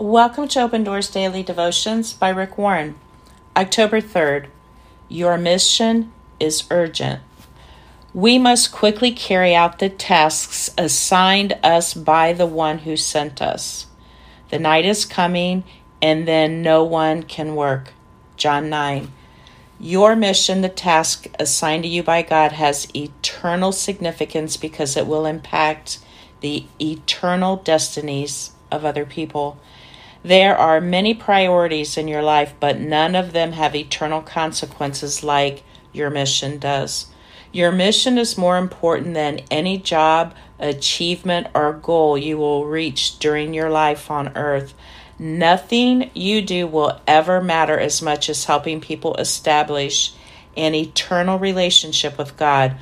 Welcome to Open Doors Daily Devotions by Rick Warren. October 3rd. Your mission is urgent. We must quickly carry out the tasks assigned us by the one who sent us. The night is coming, and then no one can work. John 9. Your mission, the task assigned to you by God, has eternal significance because it will impact the eternal destinies of other people. There are many priorities in your life, but none of them have eternal consequences like your mission does. Your mission is more important than any job, achievement, or goal you will reach during your life on earth. Nothing you do will ever matter as much as helping people establish an eternal relationship with God.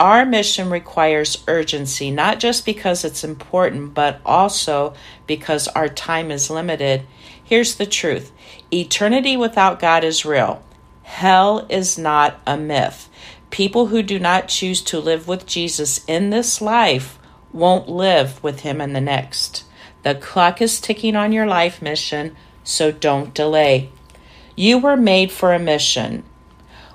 Our mission requires urgency, not just because it's important, but also because our time is limited. Here's the truth eternity without God is real. Hell is not a myth. People who do not choose to live with Jesus in this life won't live with him in the next. The clock is ticking on your life mission, so don't delay. You were made for a mission.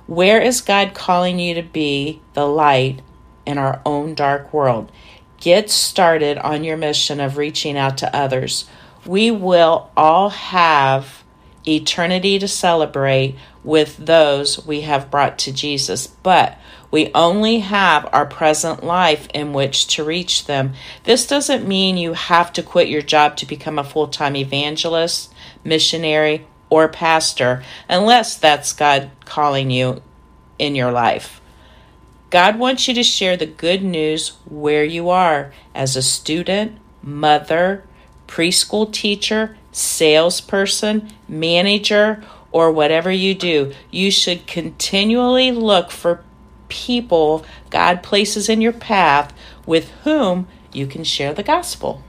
Where is God calling you to be the light in our own dark world? Get started on your mission of reaching out to others. We will all have eternity to celebrate with those we have brought to Jesus, but we only have our present life in which to reach them. This doesn't mean you have to quit your job to become a full time evangelist, missionary, or pastor unless that's God calling you in your life. God wants you to share the good news where you are as a student, mother, preschool teacher, salesperson, manager, or whatever you do. You should continually look for people God places in your path with whom you can share the gospel.